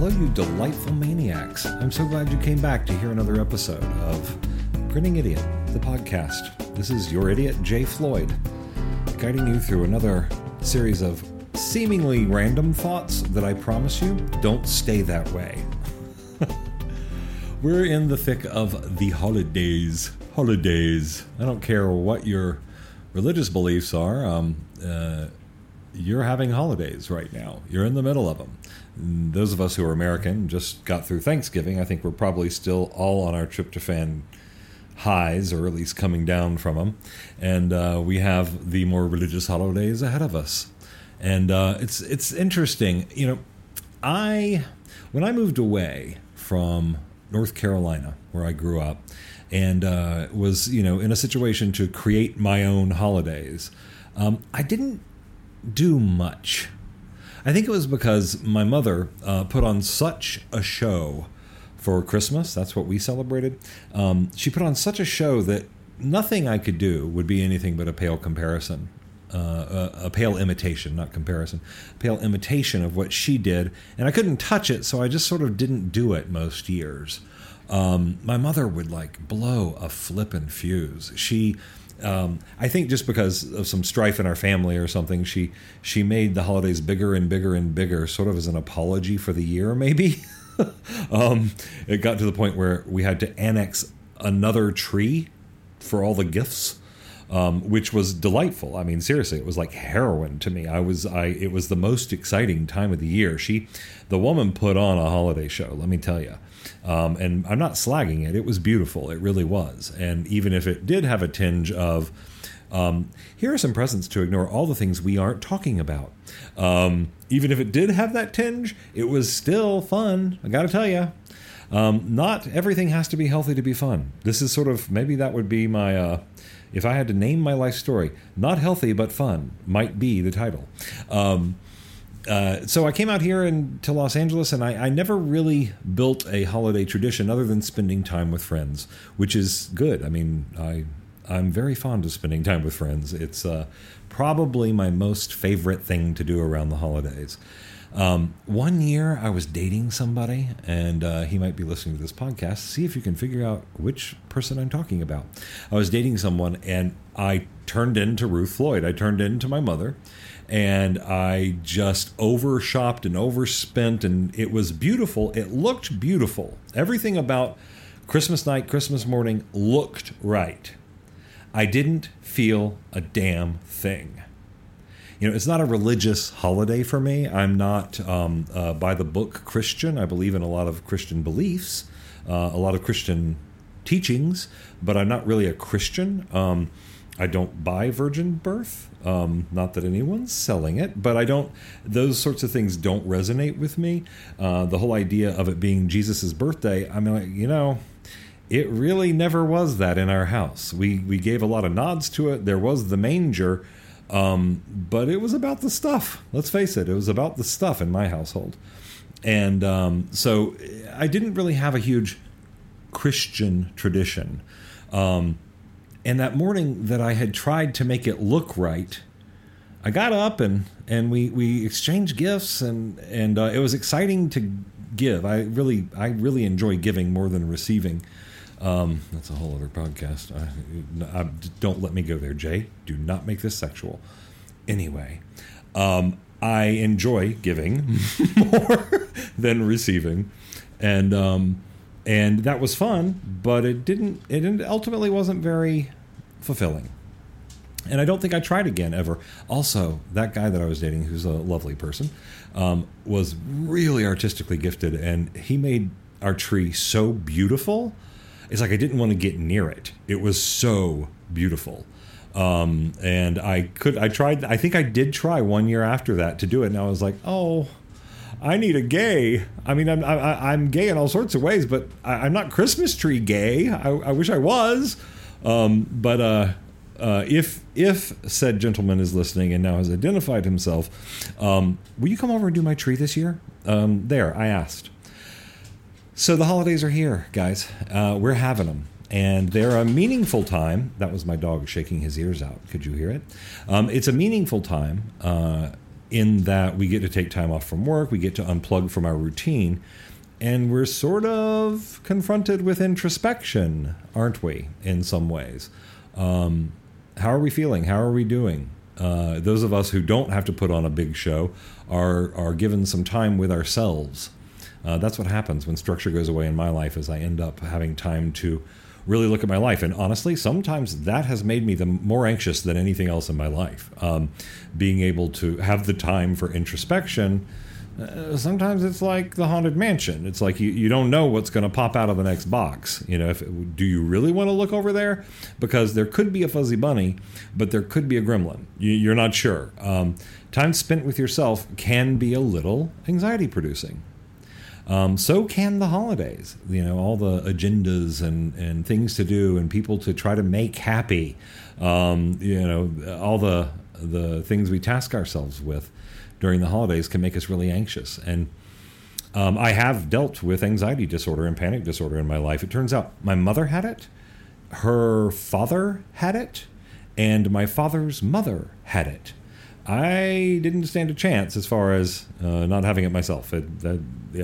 Hello, you delightful maniacs. I'm so glad you came back to hear another episode of Grinning Idiot, the podcast. This is your idiot, Jay Floyd, guiding you through another series of seemingly random thoughts that I promise you don't stay that way. We're in the thick of the holidays. Holidays. I don't care what your religious beliefs are. Um, uh, you're having holidays right now. You're in the middle of them. Those of us who are American just got through Thanksgiving. I think we're probably still all on our tryptophan highs, or at least coming down from them. And uh, we have the more religious holidays ahead of us. And uh, it's it's interesting. You know, I when I moved away from North Carolina, where I grew up, and uh, was you know in a situation to create my own holidays. Um, I didn't do much. I think it was because my mother uh, put on such a show for Christmas. That's what we celebrated. Um, she put on such a show that nothing I could do would be anything but a pale comparison. Uh, a, a, pale imitation, not comparison, pale imitation of what she did, and I couldn't touch it, so I just sort of didn't do it most years. Um, my mother would like blow a flippin' fuse. She um, I think just because of some strife in our family or something, she she made the holidays bigger and bigger and bigger, sort of as an apology for the year, maybe. um, it got to the point where we had to annex another tree for all the gifts. Um, which was delightful. I mean, seriously, it was like heroin to me. I was, I, it was the most exciting time of the year. She, the woman, put on a holiday show. Let me tell you. Um, and I'm not slagging it. It was beautiful. It really was. And even if it did have a tinge of, um, here are some presents to ignore all the things we aren't talking about. Um, even if it did have that tinge, it was still fun. I got to tell you. Um, not everything has to be healthy to be fun. This is sort of maybe that would be my, uh, if I had to name my life story, not healthy but fun might be the title. Um, uh, so I came out here in, to Los Angeles, and I, I, never really built a holiday tradition other than spending time with friends, which is good. I mean, I I'm very fond of spending time with friends. It's uh, probably my most favorite thing to do around the holidays. Um, one year I was dating somebody, and uh, he might be listening to this podcast. See if you can figure out which person I'm talking about. I was dating someone, and I turned into Ruth Floyd. I turned into my mother, and I just overshopped and overspent, and it was beautiful. It looked beautiful. Everything about Christmas night, Christmas morning looked right. I didn't feel a damn thing. You know, it's not a religious holiday for me. I'm not um, uh, by the book Christian. I believe in a lot of Christian beliefs, uh, a lot of Christian teachings, but I'm not really a Christian. Um, I don't buy virgin birth. Um, not that anyone's selling it, but I don't. Those sorts of things don't resonate with me. Uh, the whole idea of it being Jesus's birthday. I mean, like, you know, it really never was that in our house. We we gave a lot of nods to it. There was the manger, um, but it was about the stuff. Let's face it, it was about the stuff in my household, and um, so I didn't really have a huge Christian tradition. Um, and that morning that I had tried to make it look right, I got up and and we we exchanged gifts and and uh, it was exciting to give. I really I really enjoy giving more than receiving. Um, that's a whole other podcast. I, I, don't let me go there, Jay. Do not make this sexual. Anyway, um, I enjoy giving more than receiving, and um, and that was fun, but it didn't. It ultimately wasn't very fulfilling. And I don't think I tried again ever. Also, that guy that I was dating, who's a lovely person, um, was really artistically gifted, and he made our tree so beautiful. It's like I didn't want to get near it. It was so beautiful. Um, and I could, I tried, I think I did try one year after that to do it, and I was like, oh, I need a gay. I mean, I'm I, am gay in all sorts of ways, but I, am not Christmas tree gay. I, I wish I was. Um, but uh, uh, if if said gentleman is listening and now has identified himself, um, will you come over and do my tree this year? Um, there, I asked. So the holidays are here, guys. Uh, we're having them. And they're a meaningful time. That was my dog shaking his ears out. Could you hear it? Um, it's a meaningful time uh, in that we get to take time off from work, we get to unplug from our routine, and we're sort of confronted with introspection, aren't we, in some ways? Um, how are we feeling? How are we doing? Uh, those of us who don't have to put on a big show are are given some time with ourselves. Uh, that's what happens when structure goes away in my life. Is I end up having time to really look at my life. And honestly, sometimes that has made me the more anxious than anything else in my life. Um, being able to have the time for introspection. Uh, sometimes it's like the haunted mansion. It's like you, you don't know what's going to pop out of the next box. You know, if do you really want to look over there? Because there could be a fuzzy bunny, but there could be a gremlin. You, are not sure. Um, time spent with yourself can be a little anxiety producing. Um, so can the holidays. You know, all the agendas and, and things to do and people to try to make happy. Um, you know, all the the things we task ourselves with during the holidays can make us really anxious. And um, I have dealt with anxiety disorder and panic disorder in my life. It turns out my mother had it, her father had it, and my father's mother had it. I didn't stand a chance as far as uh, not having it myself. It,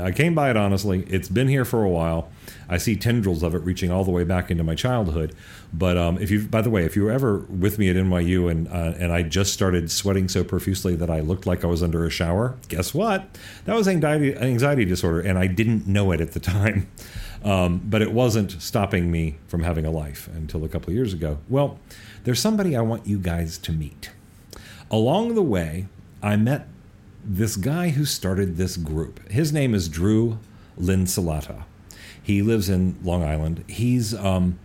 I came by it honestly. It's been here for a while. I see tendrils of it reaching all the way back into my childhood. But um, if you, by the way, if you were ever with me at NYU and uh, and I just started sweating so profusely that I looked like I was under a shower, guess what? That was anxiety anxiety disorder, and I didn't know it at the time. Um, but it wasn't stopping me from having a life until a couple years ago. Well, there's somebody I want you guys to meet. Along the way, I met this guy who started this group. His name is Drew Linsalata. He lives in Long Island. He's um,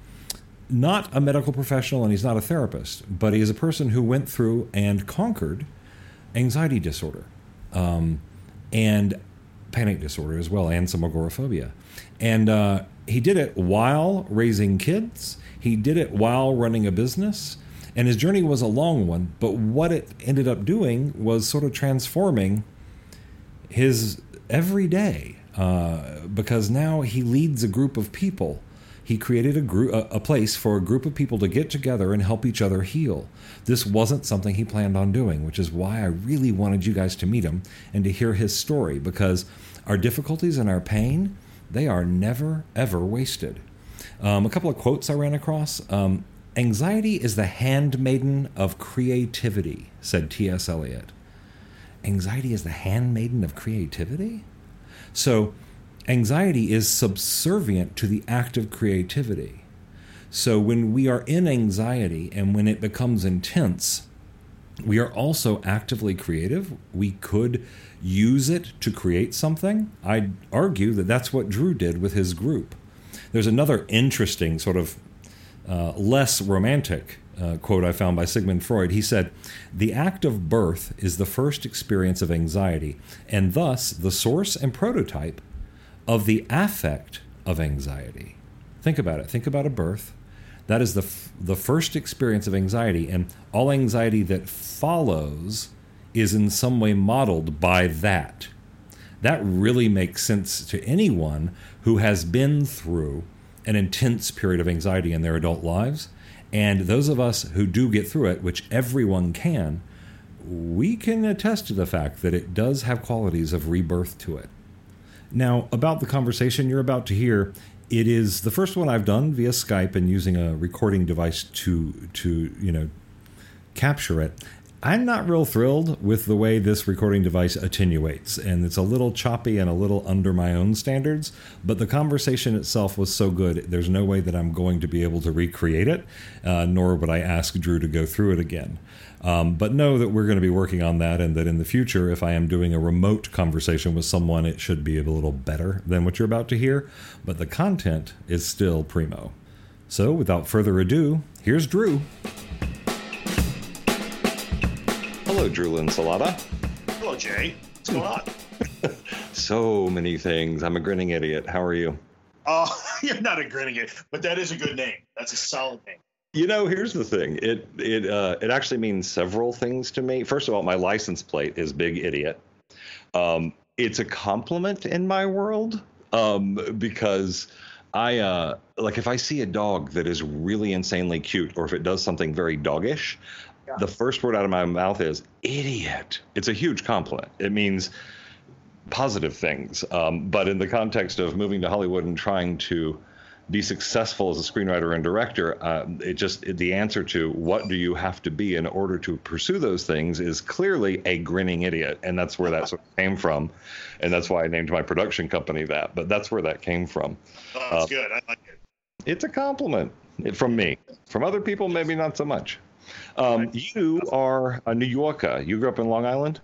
not a medical professional and he's not a therapist, but he is a person who went through and conquered anxiety disorder um, and panic disorder as well, and some agoraphobia. And uh, he did it while raising kids. He did it while running a business. And his journey was a long one, but what it ended up doing was sort of transforming his everyday uh, because now he leads a group of people. He created a group, a, a place for a group of people to get together and help each other heal. This wasn't something he planned on doing, which is why I really wanted you guys to meet him and to hear his story because our difficulties and our pain, they are never ever wasted. Um, a couple of quotes I ran across. Um, Anxiety is the handmaiden of creativity, said T.S. Eliot. Anxiety is the handmaiden of creativity? So, anxiety is subservient to the act of creativity. So, when we are in anxiety and when it becomes intense, we are also actively creative. We could use it to create something. I'd argue that that's what Drew did with his group. There's another interesting sort of uh, less romantic uh, quote I found by Sigmund Freud. He said, The act of birth is the first experience of anxiety, and thus the source and prototype of the affect of anxiety. Think about it. Think about a birth. That is the, f- the first experience of anxiety, and all anxiety that follows is in some way modeled by that. That really makes sense to anyone who has been through an intense period of anxiety in their adult lives. And those of us who do get through it, which everyone can, we can attest to the fact that it does have qualities of rebirth to it. Now, about the conversation you're about to hear, it is the first one I've done via Skype and using a recording device to to you know capture it. I'm not real thrilled with the way this recording device attenuates, and it's a little choppy and a little under my own standards. But the conversation itself was so good, there's no way that I'm going to be able to recreate it, uh, nor would I ask Drew to go through it again. Um, but know that we're going to be working on that, and that in the future, if I am doing a remote conversation with someone, it should be a little better than what you're about to hear. But the content is still primo. So, without further ado, here's Drew. Hello, Drew Linsalata. Hello, Jay. What's going on? so many things. I'm a grinning idiot. How are you? Oh, you're not a grinning idiot, but that is a good name. That's a solid name. You know, here's the thing. It it uh, it actually means several things to me. First of all, my license plate is Big Idiot. Um, it's a compliment in my world um, because I uh, like if I see a dog that is really insanely cute, or if it does something very doggish, the first word out of my mouth is idiot. It's a huge compliment. It means positive things. Um, but in the context of moving to Hollywood and trying to be successful as a screenwriter and director, uh, it just it, the answer to what do you have to be in order to pursue those things is clearly a grinning idiot, and that's where that sort of came from, and that's why I named my production company that. But that's where that came from. Oh, that's uh, good. I like it. It's a compliment from me. From other people, maybe not so much. Um, you are a New Yorker. You grew up in Long Island.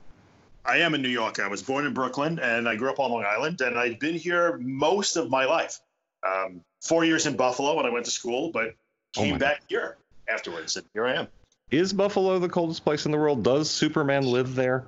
I am in New York. I was born in Brooklyn, and I grew up on Long Island, and I've been here most of my life. Um, four years in Buffalo when I went to school, but oh came oh back God. here afterwards, and here I am. Is Buffalo the coldest place in the world? Does Superman live there?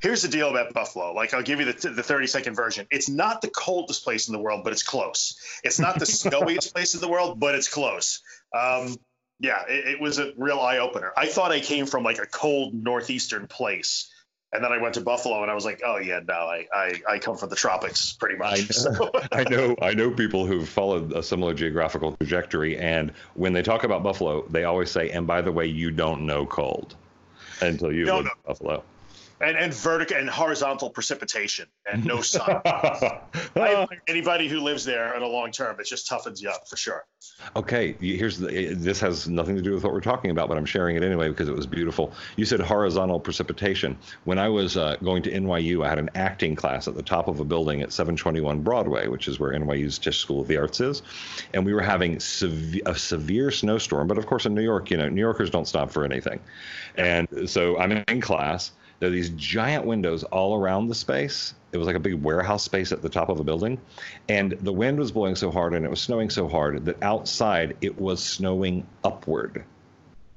Here's the deal about Buffalo. Like, I'll give you the, the 30 second version. It's not the coldest place in the world, but it's close. It's not the snowiest place in the world, but it's close. Um, yeah, it, it was a real eye opener. I thought I came from like a cold northeastern place and then I went to Buffalo, and I was like, "Oh yeah, no, I I, I come from the tropics, pretty much." I, I know I know people who've followed a similar geographical trajectory, and when they talk about Buffalo, they always say, "And by the way, you don't know cold until you live in Buffalo." And and vertical and horizontal precipitation and no sun. anybody who lives there in a long term, it just toughens you up for sure. Okay, here's the, this has nothing to do with what we're talking about, but I'm sharing it anyway because it was beautiful. You said horizontal precipitation. When I was uh, going to NYU, I had an acting class at the top of a building at 721 Broadway, which is where NYU's Tisch School of the Arts is, and we were having sev- a severe snowstorm. But of course, in New York, you know, New Yorkers don't stop for anything, and so I'm in class there are these giant windows all around the space. It was like a big warehouse space at the top of a building. And the wind was blowing so hard and it was snowing so hard that outside it was snowing upward.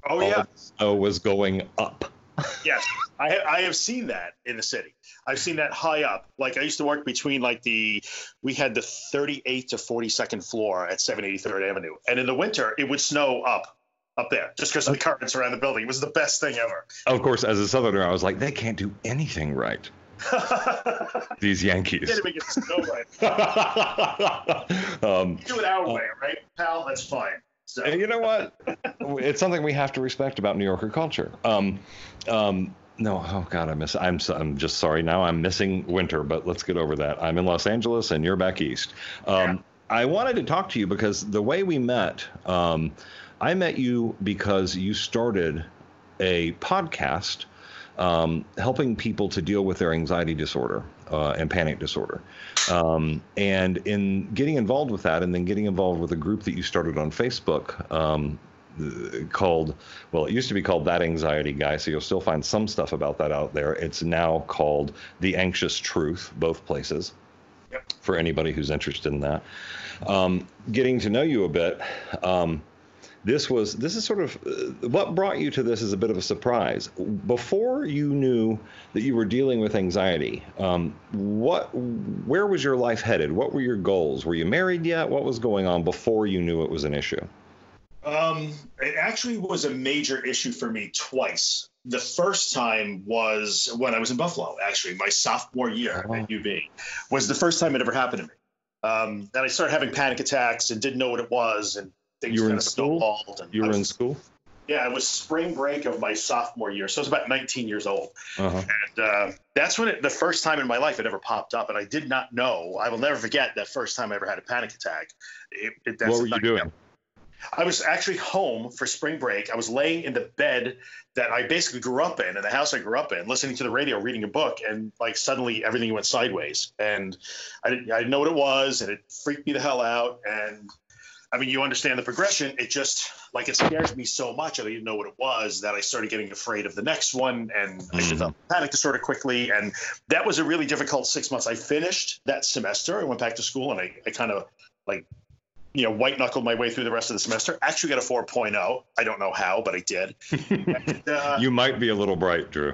Oh, all yeah. snow was going up. yes, I, I have seen that in the city. I've seen that high up. Like I used to work between like the, we had the 38th to 42nd floor at 783rd Avenue, and in the winter it would snow up up there just because of the currents around the building. It was the best thing ever. Of course, as a Southerner, I was like, they can't do anything right. These Yankees. Can't even get the right. um, do it our uh, way, right, pal? That's fine. So. You know what? it's something we have to respect about New Yorker culture. Um, um, no, oh God, I miss. I'm I'm just sorry. Now I'm missing winter, but let's get over that. I'm in Los Angeles, and you're back east. Um, yeah. I wanted to talk to you because the way we met. Um, I met you because you started a podcast um, helping people to deal with their anxiety disorder uh, and panic disorder. Um, and in getting involved with that, and then getting involved with a group that you started on Facebook um, called, well, it used to be called That Anxiety Guy, so you'll still find some stuff about that out there. It's now called The Anxious Truth, both places. Yep. For anybody who's interested in that, um, getting to know you a bit, um, this was this is sort of uh, what brought you to this is a bit of a surprise. Before you knew that you were dealing with anxiety, um, what where was your life headed? What were your goals? Were you married yet? What was going on before you knew it was an issue? Um, it actually was a major issue for me twice. The first time was when I was in Buffalo. Actually, my sophomore year oh. at UB was the first time it ever happened to me. Um, and I started having panic attacks and didn't know what it was and things you were in school. you were was, in school. Yeah, it was spring break of my sophomore year, so I was about 19 years old, uh-huh. and uh, that's when it, the first time in my life it ever popped up, and I did not know. I will never forget that first time I ever had a panic attack. It, it, what were you doing? I was actually home for spring break. I was laying in the bed that I basically grew up in, in the house I grew up in, listening to the radio, reading a book, and like suddenly everything went sideways, and I didn't, I didn't know what it was, and it freaked me the hell out, and I mean, you understand the progression. It just like it scares me so much. I didn't know what it was that I started getting afraid of the next one, and mm-hmm. I developed panic disorder quickly. And that was a really difficult six months. I finished that semester. I went back to school, and I, I kind of like you know, white knuckled my way through the rest of the semester. Actually, got a 4.0. I don't know how, but I did. and, uh, you might be a little bright, Drew.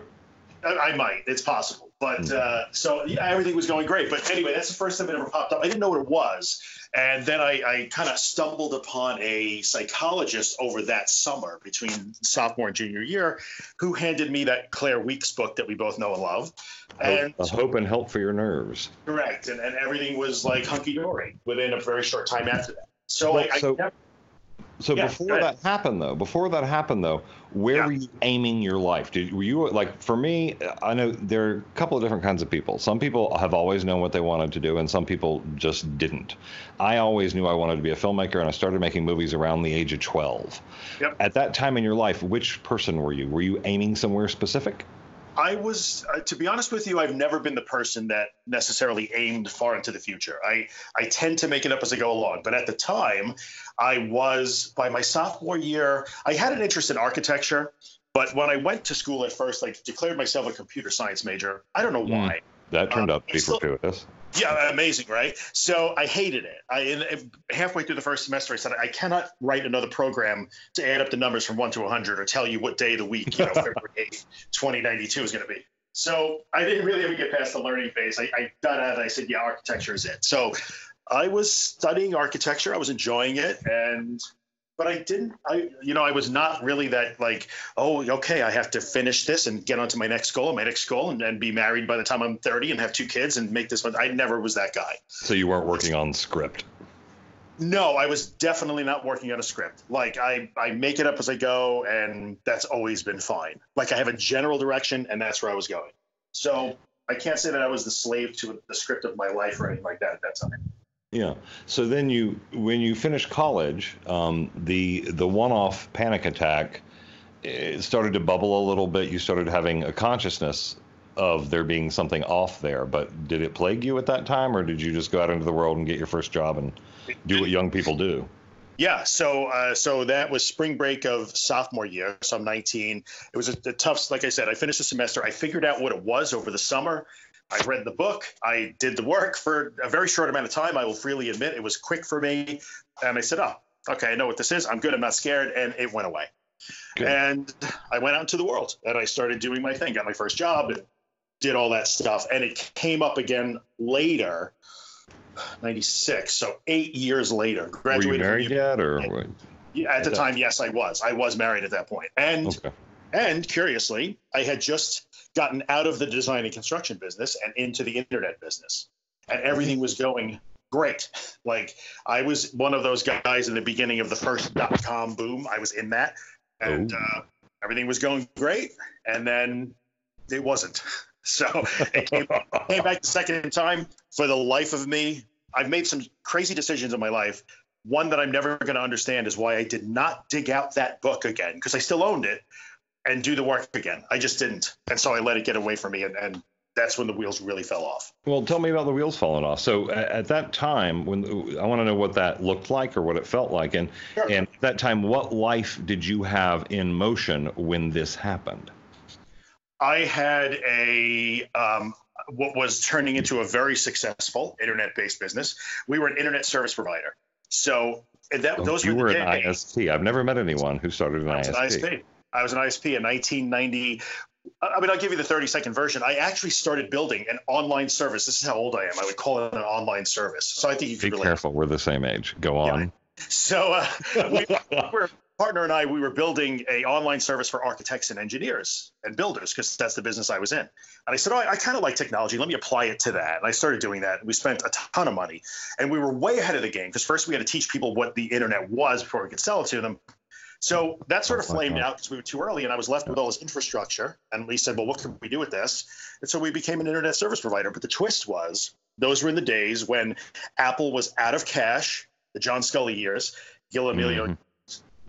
I, I might. It's possible. But hmm. uh, so yeah, everything was going great. But anyway, that's the first time it ever popped up. I didn't know what it was. And then I, I kind of stumbled upon a psychologist over that summer between sophomore and junior year who handed me that Claire Weekes book that we both know and love. And a hope and help for your nerves. Correct. And, and everything was like hunky dory within a very short time after that. So, I, so I So Yeah, before that happened, though, before that happened, though, where Yeah. were you aiming your life? Did were you like for me? I know there are a couple of different kinds of people. Some people have always known what they wanted to do, and some people just didn't. I always knew I wanted to be a filmmaker, and I started making movies around the age of twelve. Yep. At that time in your life, which person were you? Were you aiming somewhere specific? I was, uh, to be honest with you, I've never been the person that necessarily aimed far into the future. I, I tend to make it up as I go along. But at the time, I was, by my sophomore year, I had an interest in architecture. But when I went to school at first, I declared myself a computer science major. I don't know Hmm. why. That turned Uh, out to be fortuitous. Yeah, amazing, right? So I hated it. I in, halfway through the first semester, I said I cannot write another program to add up the numbers from one to 100 or tell you what day of the week, you know, February 8th, 2092 is going to be. So I didn't really ever get past the learning phase. I, I got out and I said, yeah, architecture is it. So I was studying architecture. I was enjoying it, and but I didn't. I you know I was not really that like oh okay I have to finish this and get on to my next goal, my next goal, and, and be married by the time I'm 30 and have two kids and make this one. I never was that guy. So you weren't working on script. No, I was definitely not working on a script. Like I, I make it up as I go, and that's always been fine. Like I have a general direction, and that's where I was going. So I can't say that I was the slave to the script of my life or anything like that at that time. Yeah. So then you, when you finished college, um, the the one-off panic attack it started to bubble a little bit. You started having a consciousness of there being something off there. But did it plague you at that time, or did you just go out into the world and get your first job and do what young people do? Yeah, so uh, so that was spring break of sophomore year. So I'm 19. It was a, a tough, like I said, I finished the semester. I figured out what it was over the summer. I read the book. I did the work for a very short amount of time. I will freely admit it was quick for me. And I said, oh, okay, I know what this is. I'm good. I'm not scared. And it went away. Good. And I went out into the world and I started doing my thing, got my first job and did all that stuff. And it came up again later, 96. So eight years later. graduated. Were you married yet, or yeah, at the time, yes, I was. I was married at that point. And okay? And curiously, I had just gotten out of the design and construction business and into the internet business. And everything was going great. Like I was one of those guys in the beginning of the first dot com boom. I was in that. And Oh. uh, everything was going great. And then it wasn't. So it came, came back the second time. For the life of me, I've made some crazy decisions in my life. One that I'm never going to understand is why I did not dig out that book again because I still owned it and do the work again. I just didn't. And so I let it get away from me. And, and that's when the wheels really fell off. Well, tell me about the wheels falling off. So at, at that time, when I want to know what that looked like or what it felt like, and Sure. and at that time, what life did you have in motion when this happened? I had a um, what was turning into a very successful internet-based business. We were an internet service provider. So that those Oh, you were were an. ISP. I've never met anyone who started an I was an ISP. I was an ISP in 1990. I mean, I'll give you the 30 second version. I actually started building an online service. This is how old I am. I would call it an online service. So I think you Be could relate. careful, we're the same age. Go Yeah. on. So uh, we were partner and I, we were building a online service for architects and engineers and builders because that's the business I was in. And I said, oh, I, I kind of like technology. Let me apply it to that. And I started doing that. We spent a ton of money, and we were way ahead of the game because first we had to teach people what the internet was before we could sell it to them. So that sort of flamed out because we were too early, and I was left with all this infrastructure. And we said, well, what can we do with this? And so we became an internet service provider. But the twist was, those were in the days when Apple was out of cash, the John Sculley years. Gil Amelio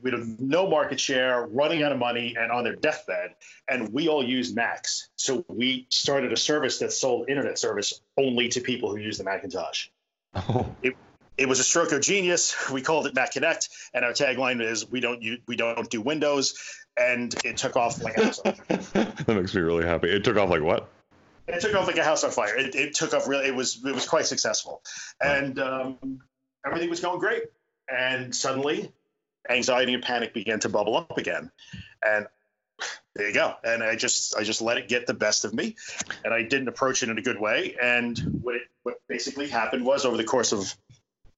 we had no market share, running out of money, and on their deathbed. And we all used Macs. So we started a service that sold internet service only to people who use the Macintosh. Oh, It was a stroke of genius. We called it Mac Connect, and our tagline is "We don't use, we don't do Windows," and it took off like a house on fire. that makes me really happy. It took off like what? it took off like a house on fire. It, it took off really. It was it was quite successful, and um, everything was going great. And suddenly, anxiety and panic began to bubble up again, and there you go. And I just I just let it get the best of me, and I didn't approach it in a good way. And what it, what basically happened was over the course of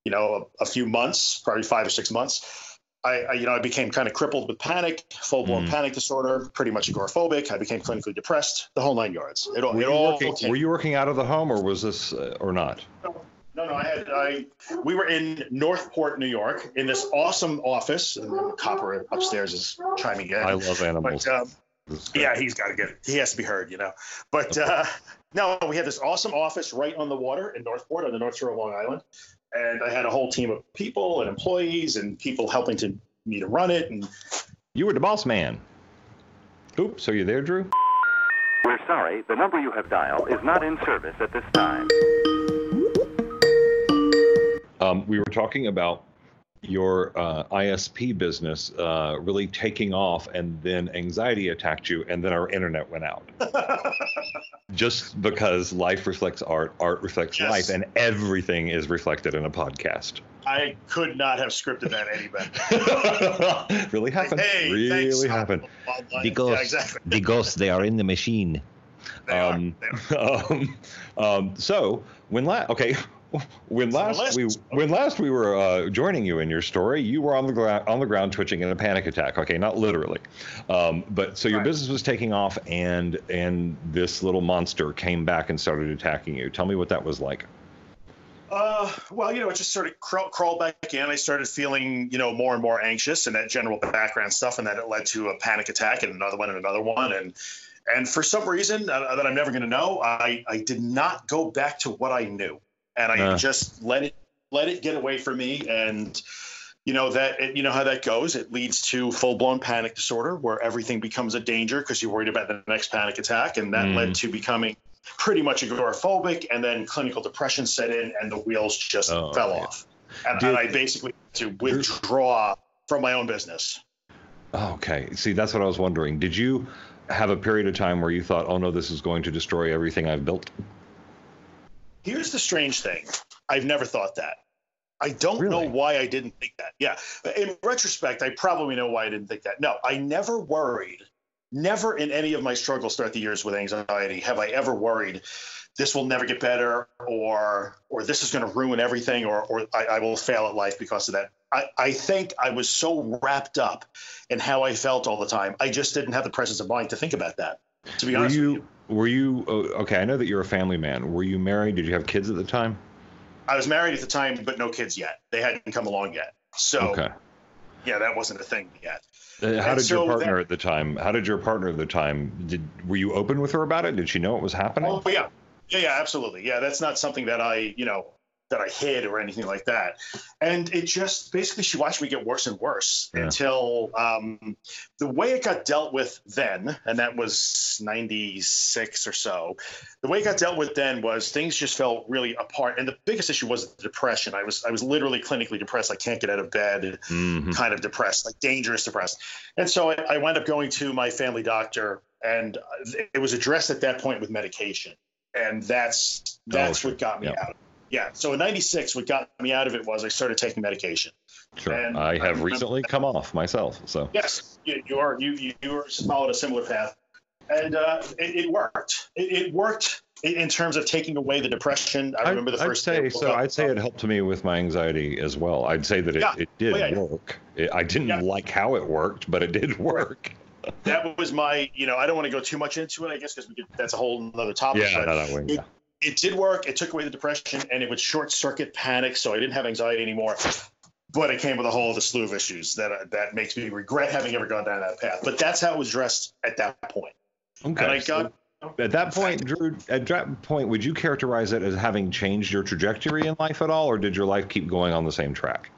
you know a, a few months, probably five or six months. I, I, you know, I became kind of crippled with panic, full-blown Mm. panic disorder, pretty much agoraphobic. I became clinically depressed, the whole nine yards. It all, Were it you, all working, came were you working out of the home, or was this, uh, or not? No, no, I had I. We were in Northport, New York, in this awesome office. And Copper upstairs is chiming in. I love animals. But, um, yeah, he's got to get. He has to be heard, you know. But uh, no, we had this awesome office right on the water in Northport, on the North Shore of Long Island, and I had a whole team of people and employees and people helping to me to run it. And You were the boss man. Oops, are you there, Drew? We're sorry, the number you have dialed is not in service at this time. Um, we were talking about your uh, ISP business uh, really taking off, and then anxiety attacked you, and then our internet went out. Just because life reflects art, art reflects Yes. life, and everything is reflected in a podcast. I could not have scripted that any better. really happened. Hey, really thanks, happened. Online. The ghosts, Yeah, exactly. the ghosts, they are in the machine. They are. Um, They are. um, um, so when last okay when last we when last we were uh, joining you in your story you were on the ground on the ground twitching in a panic attack. Okay not literally. Um, but so your Right. business was taking off and and this little monster came back and started attacking you. Tell me what that was like. Uh, well, you know, it just sort of crawl, crawled back in. I started feeling, you know, more and more anxious and that general background stuff, and that it led to a panic attack and another one and another one, and and for some reason uh, that I'm never going to know, I I did not go back to what I knew, and I Uh. just let it let it get away from me, and you know that it, you know how that goes. It leads to full blown panic disorder where everything becomes a danger because you're worried about the next panic attack, and that Mm. led to becoming pretty much agoraphobic, and then clinical depression set in, and the wheels just Oh, fell off. And, Did- and I basically had to withdraw from my own business. okay see that's what i was wondering did you have a period of time where you thought oh no this is going to destroy everything i've built Here's the strange thing: I've never thought that. I don't know why I didn't think that. Yeah, in retrospect, I probably know why I didn't think that. No, I never worried. Never in any of my struggles throughout the years with anxiety have I ever worried this will never get better or or this is going to ruin everything or or I, I will fail at life because of that. I, I think I was so wrapped up in how I felt all the time. I just didn't have the presence of mind to think about that. To be were honest with you you. were you oh, okay i know that you're a family man were you married did you have kids at the time I was married at the time, but no kids yet. They hadn't come along yet. So okay yeah, that wasn't a thing yet. Uh, How And did your so partner that- at the time? How did your partner at the time? Did were you open with her about it? Did she know it was happening? Oh yeah, yeah, yeah, absolutely. Yeah, that's not something that I, you know, that I hid or anything like that. And it just basically she watched me get worse and worse Yeah. until um, the way it got dealt with then, and that was '96 or so. The way it got dealt with then was things just fell really apart. And the biggest issue was the depression. I was I was literally clinically depressed. I can't get out of bed. Mhm. kind of depressed, like dangerous depressed. And so I, I wound up going to my family doctor, and it was addressed at that point with medication, and that's that's sure. what got me Yeah. out. Yeah. So in '96, what got me out of it was I started taking medication. Sure. And I I have remember- recently come off myself. So Yes, you, you are you you you followed a similar path, and uh, it, it worked. It, it worked in, terms of taking away the depression. I remember the I'd first day I say so. up- I'd say it helped me with my anxiety as well. I'd say that it, Yeah. it did Oh, yeah, yeah. work. It, I didn't Yeah. like how it worked, but it did work. that was my you know I don't want to go too much into it I guess because we could that's a whole other topic. Yeah, no, that way. it- Yeah. It did work. It took away the depression and it would short circuit panic, so I didn't have anxiety anymore. But it came with a whole other slew of issues that that makes me regret having ever gone down that path. But that's how it was dressed at that point. Okay. and I so at that point, Drew. At that point, would you characterize it as having changed your trajectory in life at all, or did your life keep going on the same track?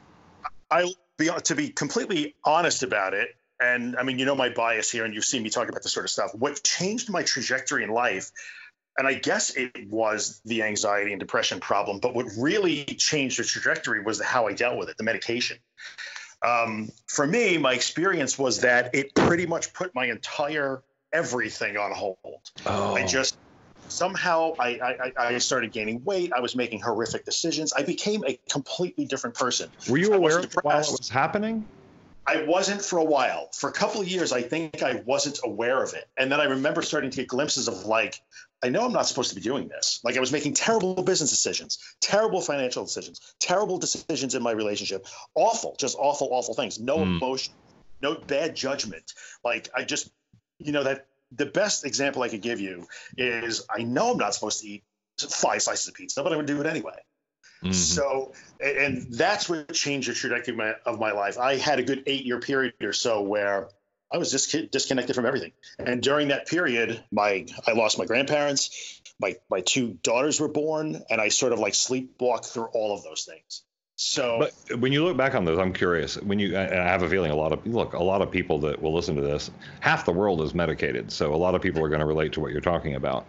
I be to be completely honest about it. And I mean, you know my bias here, and you've seen me talk about this sort of stuff. What changed my trajectory in life, and I guess it was the anxiety and depression problem, but what really changed the trajectory was how I dealt with it, the medication. Um, for me, my experience was that it pretty much put my entire everything on hold. Oh, I just somehow I, I I- started gaining weight. I was making horrific decisions. I became a completely different person. were you I aware while it was happening? I wasn't for a while. For a couple of years, I think I wasn't aware of it. And then I remember starting to get glimpses of like, I know I'm not supposed to be doing this. Like I was making terrible business decisions, terrible financial decisions, terrible decisions in my relationship, awful, just awful, awful things. No Hmm. emotion, no bad judgment. Like I just, you know, that the best example I could give you is I know I'm not supposed to eat five slices of pizza, but I would do it anyway. Mhm. So, and that's what changed the trajectory of my, of my life. I had a good eight year period or so where I was just disconnected from everything. And during that period, my I lost my grandparents, my my two daughters were born, and I sort of like sleepwalked through all of those things. So, But when you look back on those, I'm curious. When you, and I have a feeling a lot of look, a lot of people that will listen to this, half the world is medicated, so a lot of people are going to relate to what you're talking about.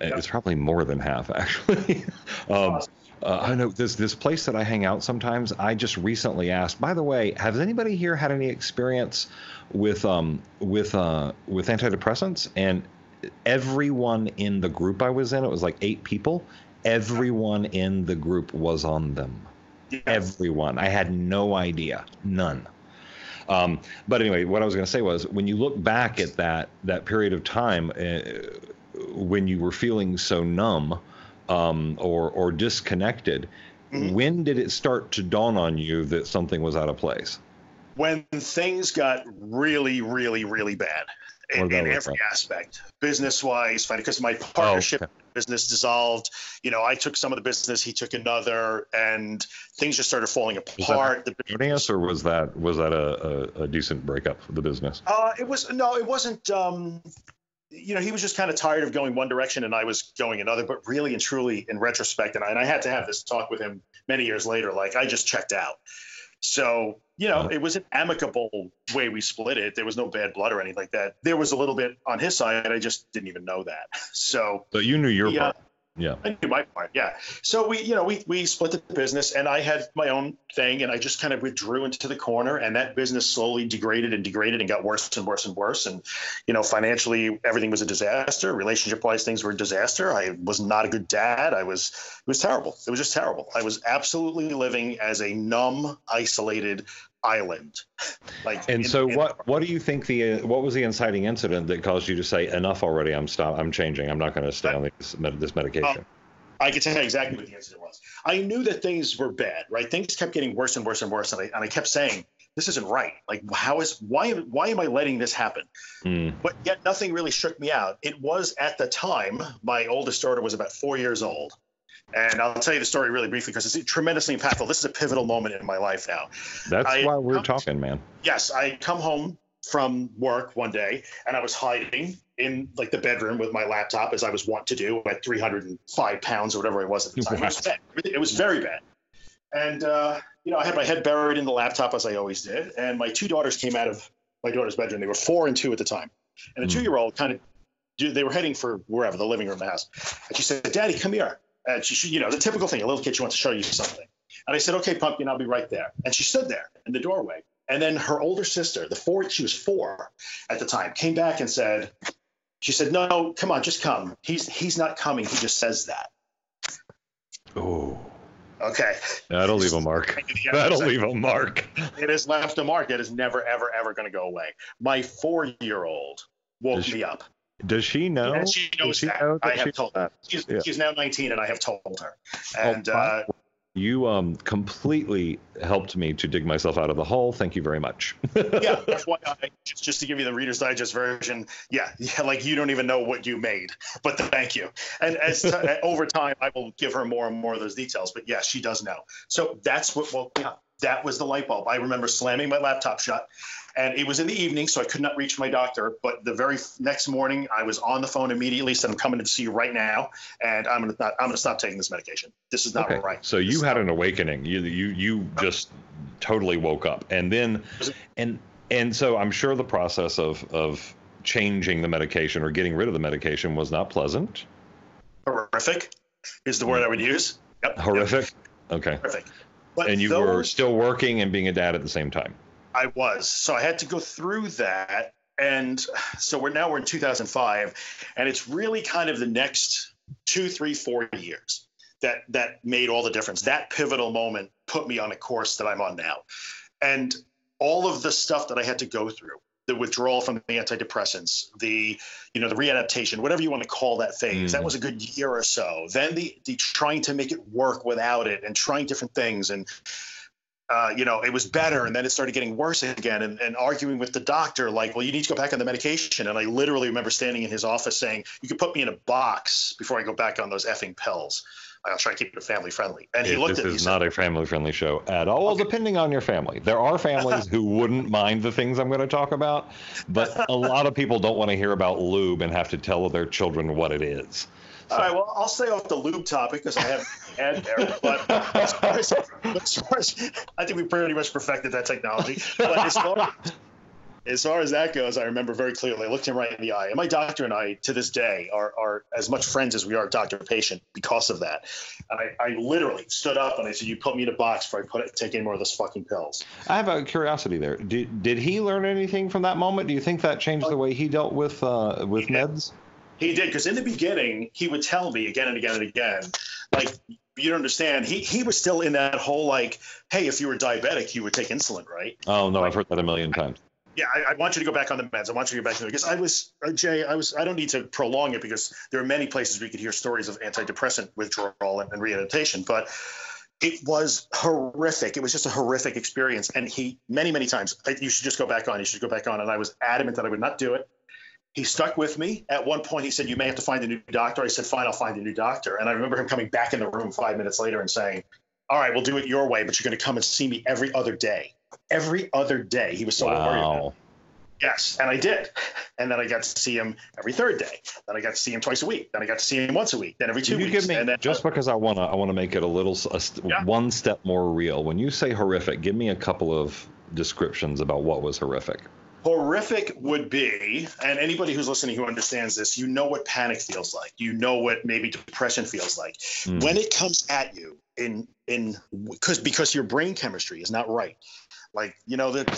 Yep. It's probably more than half, actually. um, uh, I know this this place that I hang out sometimes. I just recently asked. By the way, has anybody here had any experience with um with uh with antidepressants? And everyone in the group I was in, it was like eight people. Everyone in the group was on them yeah. everyone. I had no idea, none. Um, but anyway, what I was going to say was, when you look back at that that period of time uh, when you were feeling so numb um, or or disconnected, Mhm. when did it start to dawn on you that something was out of place? when things got really, really, really bad in, in every aspect, business wise, because my partnership okay. business dissolved. You know, I took some of the business, he took another, and things just started falling apart. The Phineas, or was that was that a, a, a decent breakup of the business? Uh, it was no, it wasn't. Um, you know, he was just kind of tired of going one direction, and I was going another. But really and truly, in retrospect, and I, and I had to have this talk with him many years later. Like I just checked out. So you know, it was an amicable way we split it. There was no bad blood or anything like that. There was a little bit on his side. I just didn't even know that. So but you knew your Yeah. part. Yeah. I knew my part, yeah. So we, you know, we we split the business, and I had my own thing, and I just kind of withdrew into the corner, and that business slowly degraded and degraded and got worse and worse and worse, and you know, financially everything was a disaster. Relationship wise, things were a disaster. I was not a good dad. I was it was terrible. It was just terrible. I was absolutely living as a numb, isolated island. Like, And in- so, in- what what do you think the what was the inciting incident that caused you to say enough already? I'm stop. I'm changing. I'm not going to stay on this, this medication. I can tell you exactly what the incident was. I knew that things were bad, right? Things kept getting worse and worse and worse, and I, and I kept saying, "This isn't right. Like, how is why why am I letting this happen?" Hmm. But yet, nothing really shook me out. It was at the time my oldest daughter was about four years old, and I'll tell you the story really briefly because it's tremendously impactful. This is a pivotal moment in my life now. That's I- why we're talking, man. Yes, I come home from work one day and I was hiding in like the bedroom with my laptop as I was wont to do at 305 pounds or whatever it was at the time. It was, bad. it was very bad. And, uh, you know, I had my head buried in the laptop as I always did. And my two daughters came out of my daughter's bedroom. They were four and two at the time. And a Mm. two year old kind of, they were heading for wherever, the living room, the house. And she said, Daddy, come here. And she, she, you know, the typical thing, a little kid, she wants to show you something. And I said, okay, pumpkin, I'll be right there. And she stood there in the doorway. And then her older sister, the four, she was four at the time, came back and said, she said, no, no, come on, just come. He's he's not coming. He just says that. Oh, Okay. that'll leave a mark. That'll leave a mark. It has left a mark. It is never, ever, ever going to go away. My four-year-old woke she me up. Does she know? And she knows she that. know I have told her. She's, Yeah. she's now 19, and I have told her. Oh, And uh, You um completely helped me to dig myself out of the hole. Thank you very much. yeah, FYI, just, just to give you the Reader's Digest version, yeah, yeah, like you don't even know what you made, but thank you. And as t- over time, I will give her more and more of those details. But yeah, she does know. So that's what up. That was the light bulb. I remember slamming my laptop shut, and it was in the evening, so I could not reach my doctor. But the very next morning, I was on the phone immediately. Said, "I'm coming to see you right now, and I'm gonna not, I'm gonna stop taking this medication. This is not okay. right." So you had an awakening. You you you just totally woke up, and then and and so I'm sure the process of of changing the medication or getting rid of the medication was not pleasant. horrific. Is the word I would use. Yep. yep, Horrific. Okay. horrific. But And you were still working and being a dad at the same time. I was. So I had to go through that. And so we're now we're in 2005, and it's really kind of the next two, three, four years that that made all the difference. That pivotal moment put me on a course that I'm on now, and all of the stuff that I had to go through, the withdrawal from the antidepressants, the you know the readaptation, whatever you want to call that phase, Mm. that was a good year or so. Then the the trying to make it work without it, and trying different things, and uh, you know, it was better, and then it started getting worse again, and, and arguing with the doctor, like, well, you need to go back on the medication. And I literally remember standing in his office saying, "You could put me in a box before I go back on those effing pills." I'll try to keep it family friendly. And he looked this at me. is he said, not a family-friendly show at all. Well, depending on your family, there are families who wouldn't mind the things I'm going to talk about, but a lot of people don't want to hear about lube and have to tell their children what it is. All right, well, I'll stay off the lube topic because I haven't had there. But as far as, as far as I think we pretty much perfected that technology. But as far, as far as that goes, I remember very clearly. I looked him right in the eye, and my doctor and I, to this day, are are as much friends as we are doctor patient because of that. And I, I literally stood up and I said, "You put me in a box before I put it, take any more of those fucking pills." I have a curiosity there. Did, did he learn anything from that moment? Do you think that changed the way he dealt with uh, with meds? He did because in the beginning he would tell me again and again and again, like you don't understand. He he was still in that whole like, hey, if you were diabetic, you would take insulin, right? Oh no, I've heard that a million times. Yeah, I, I want you to go back on the meds. I want you to go back to because I was uh, Jay. I was. I don't need to prolong it because there are many places we could hear stories of antidepressant withdrawal and, and rehabilitation, but it was horrific. It was just a horrific experience. And he many many times, "I- you should just go back on. You should go back on. And I was adamant that I would not do it. He stuck with me. At one point, he said, "You may have to find a new doctor." I said, "Fine, I'll find a new doctor." And I remember him coming back in the room five minutes later and saying, "All right, we'll do it your way, but you're going to come and see me every other day." Every other day, he was so worried. about it. Wow. Yes, and I did. And then I got to see him every third day. Then I got to see him twice a week. Then I got to see him once a week. Then every two you weeks. give me and then, just because I wanna I wanna make it a little a Yeah. one step more real. When you say horrific, give me a couple of descriptions about what was horrific. Horrific would be, and anybody who's listening who understands this, you know what panic feels like. You know what maybe depression feels like Mm. when it comes at you in in because because your brain chemistry is not right. Like you know that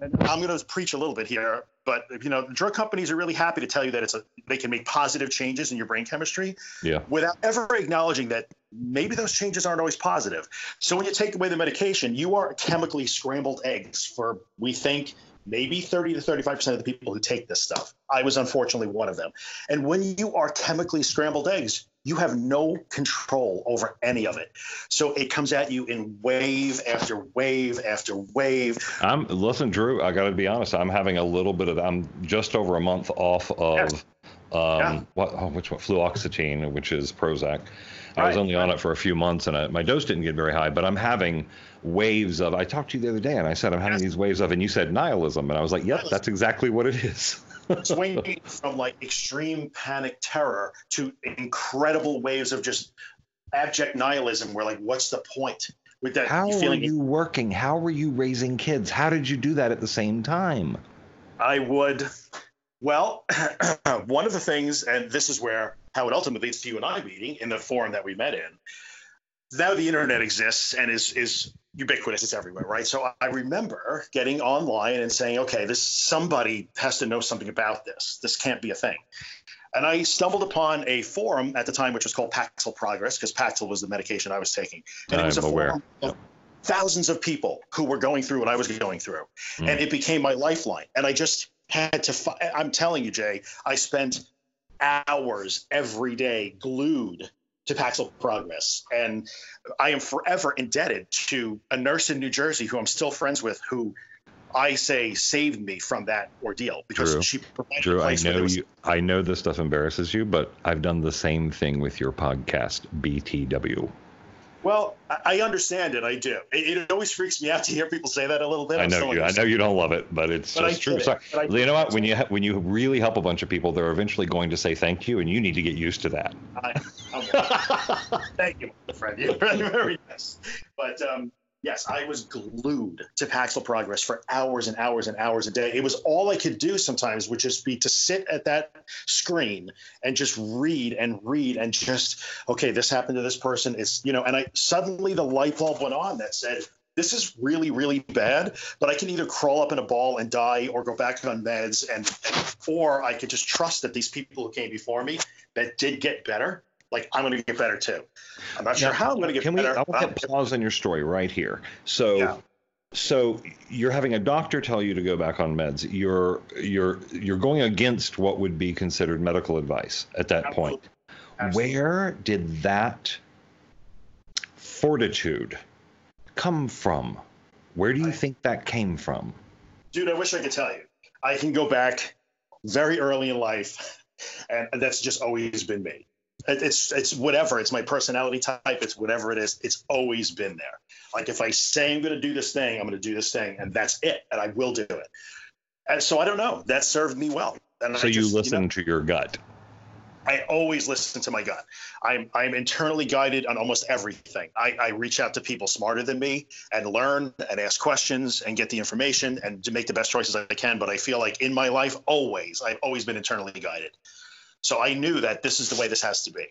I'm going to preach a little bit here, but you know drug companies are really happy to tell you that it's a they can make positive changes in your brain chemistry. Yeah. without ever acknowledging that maybe those changes aren't always positive. So when you take away the medication, you are chemically scrambled eggs for we think maybe 30 to 35% of the people who take this stuff. I was unfortunately one of them. And when you are chemically scrambled eggs, you have no control over any of it. So it comes at you in wave after wave after wave. I'm listen, Drew. I got to be honest. I'm having a little bit of. I'm just over a month off of Yes. um, Yeah. what oh, which one? Fluoxetine, which is Prozac. I was only on it for a few months, and I, my dose didn't get very high. But I'm having waves of. I talked to you the other day, and I said I'm having these waves of, and you said nihilism, and I was like, Yep, that's exactly what it is. swinging from like extreme panic terror to incredible waves of just abject nihilism where like what's the point with that How were feeling you working? How were you raising kids? How did you do that at the same time? I would. Well, one of the things, and this is where how it ultimately leads to you and I meeting in the forum that we met in. Now the internet exists and is is ubiquitous. It's everywhere, right? So I remember getting online and saying, "Okay, this somebody has to know something about this. This can't be a thing." And I stumbled upon a forum at the time, which was called Paxil Progress, because Paxil was the medication I was taking, and it was a I'm aware. forum of thousands of people who were going through what I was going through, Mm. and it became my lifeline. And I just had to. Fi- I'm telling you, Jay, I spent hours every day glued to Paxil Progress, and I am forever indebted to a nurse in New Jersey who I'm still friends with, who I say saved me from that ordeal because Drew. she provided Drew, I know was you. I know this stuff embarrasses you, but I've done the same thing with your podcast, BTW. Well, I- understand it. I do. It, it always freaks me out to hear people say that a little bit. I know you. I know you don't love it, but it's But just true. get it. Sorry. You know what? When you ha- when you really help a bunch of people, they're eventually going to say thank you, and you need to get used to that. I, I'm- thank you, my friend. You're very, very nice. But um, yes, I was glued to Paxil Progress for hours and hours and hours a day. It was all I could do sometimes would just be to sit at that screen and just read and read and just, okay, this happened to this person. It's, you know, and I suddenly the light bulb went on that said, this is really, really bad, but I can either crawl up in a ball and die or go back on meds and or I could just trust that these people who came before me that did get better, like I'm going to get better too. I'm not sure Now, how I'm going to get Can we? better. I want Um, to pause on your story right here. So. Yeah. So you're having a doctor tell you to go back on meds. You're you're you're going against what would be considered medical advice at that point. Absolutely. Where did that fortitude come from? Where do you I- think that came from? dude, I wish I could tell you. I can go back very early in life, and that's just always been me. It- It's it's whatever. It's my personality type. It's whatever it is. It's always been there. Like if I say I'm going to do this thing, I'm going to do this thing, and that's it, and I will do it. And so I don't know. That served me well. And So I you just, listen know, to your gut. I always listen to my gut. I'm I'm internally guided on almost everything. I, I reach out to people smarter than me and learn and ask questions and get the information and to make the best choices I can. But I feel like in my life, always I've always been internally guided. So I knew that this is the way this has to be.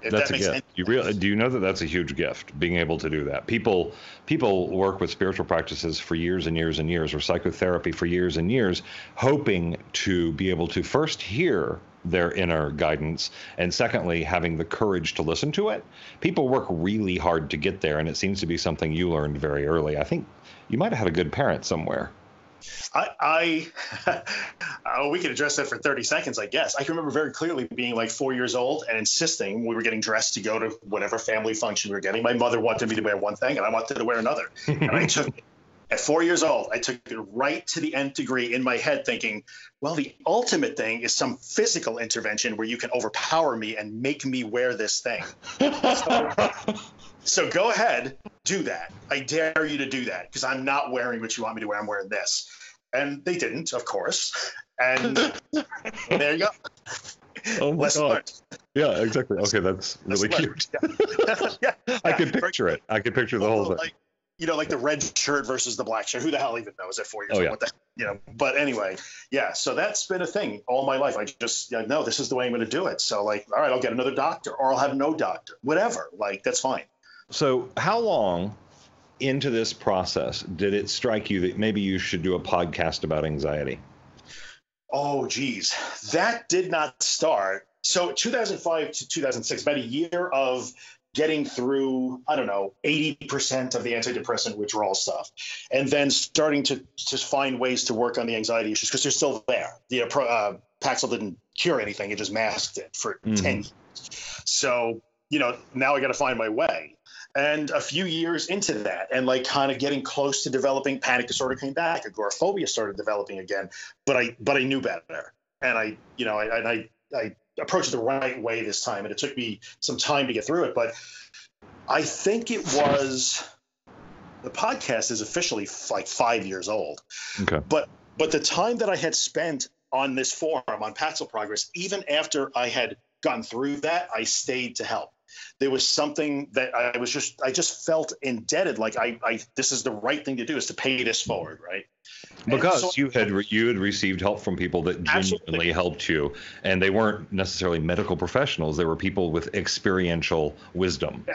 If That's that a gift. any You do you know that that's a huge gift, being able to do that? People people work with spiritual practices for years and years and years, or psychotherapy for years and years, hoping to be able to first hear their inner guidance, and secondly, having the courage to listen to it. People work really hard to get there, and it seems to be something you learned very early. I think you might have had a good parent somewhere. I, I oh, we could address that for 30 seconds, I guess. I can remember very clearly being like four years old and insisting we were getting dressed to go to whatever family function we were getting. My mother wanted me to wear one thing and I wanted to wear another. And I took at four years old, I took it right to the nth degree in my head, thinking, well, the ultimate thing is some physical intervention where you can overpower me and make me wear this thing. So, so go ahead, do that. I dare you to do that because I'm not wearing what you want me to wear. I'm wearing this. And they didn't, of course. And there you go. Oh my Lesson God. learned. Yeah, exactly. Okay, that's really cute. Yeah. yeah. I could picture it. I could picture the whole thing. like you know like the red shirt versus the black shirt. Who the hell even knows at four years Oh, old? yeah. what the you know but anyway yeah so that's been a thing all my life. I just yeah, no this is the way i'm going to do it. So like all right i'll get another doctor or i'll have no doctor whatever like that's fine. So, how long into this process did it strike you that maybe you should do a podcast about anxiety? oh geez. That did not start. So 2005 to 2006 about a year of getting through i don't know 80% of the antidepressant withdrawal stuff and then starting to to find ways to work on the anxiety issues because they're still there. The uh, uh, paxil didn't cure anything it just masked it for Mhm. 10 years. So you know now i got to find my way. And a few years into that and like kind of getting close to developing panic disorder came back agoraphobia started developing again but i but i knew better. And i you know i and i i approached it the right way this time and it took me some time to get through it but i think it was the podcast is officially f- like five years old Okay. but but the time that i had spent on this forum on paxil progress even after i had gone through that i stayed to help there was something that i was just i just felt indebted like i, I this is the right thing to do is to pay this forward right Because so- you had you had received help from people that Absolutely. genuinely helped you, and they weren't necessarily medical professionals. They were people with experiential wisdom.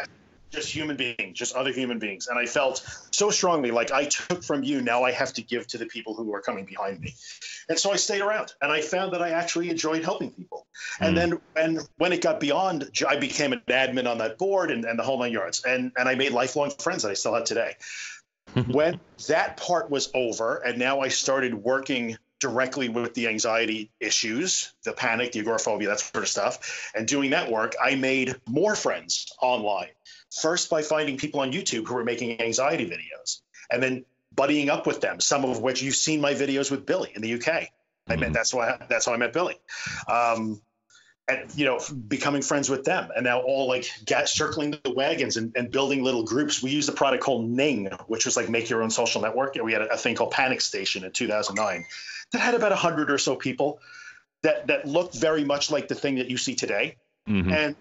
Just human beings, just other human beings. And I felt so strongly like I took from you, now I have to give to the people who are coming behind me. And so I stayed around and I found that I actually enjoyed helping people. And Mm. then and when it got beyond, I became an admin on that board and, and the whole nine yards. And, and I made lifelong friends that I still have today. when that part was over and now I started working directly with the anxiety issues, the panic, the agoraphobia, that sort of stuff, and doing that work, I made more friends online. First, by finding people on YouTube who were making anxiety videos, and then buddying up with them. Some of which you've seen my videos with Billy in the UK. I met Mhm. that's why that's how I met Billy. Um, and you know, becoming friends with them, and now all like get, circling the wagons and, and building little groups. We used a product called Ning, which was like make your own social network. And we had a, a thing called Panic Station in 2009 that had about hundred or so people that that looked very much like the thing that you see today Mhm. and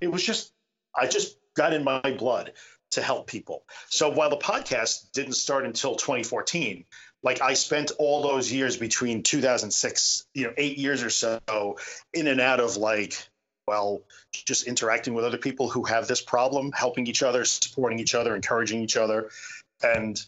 it was just i just got in my blood to help people. So while the podcast didn't start until 2014 like i spent all those years between 2006 you know eight years or so in and out of like well just interacting with other people who have this problem helping each other supporting each other encouraging each other. And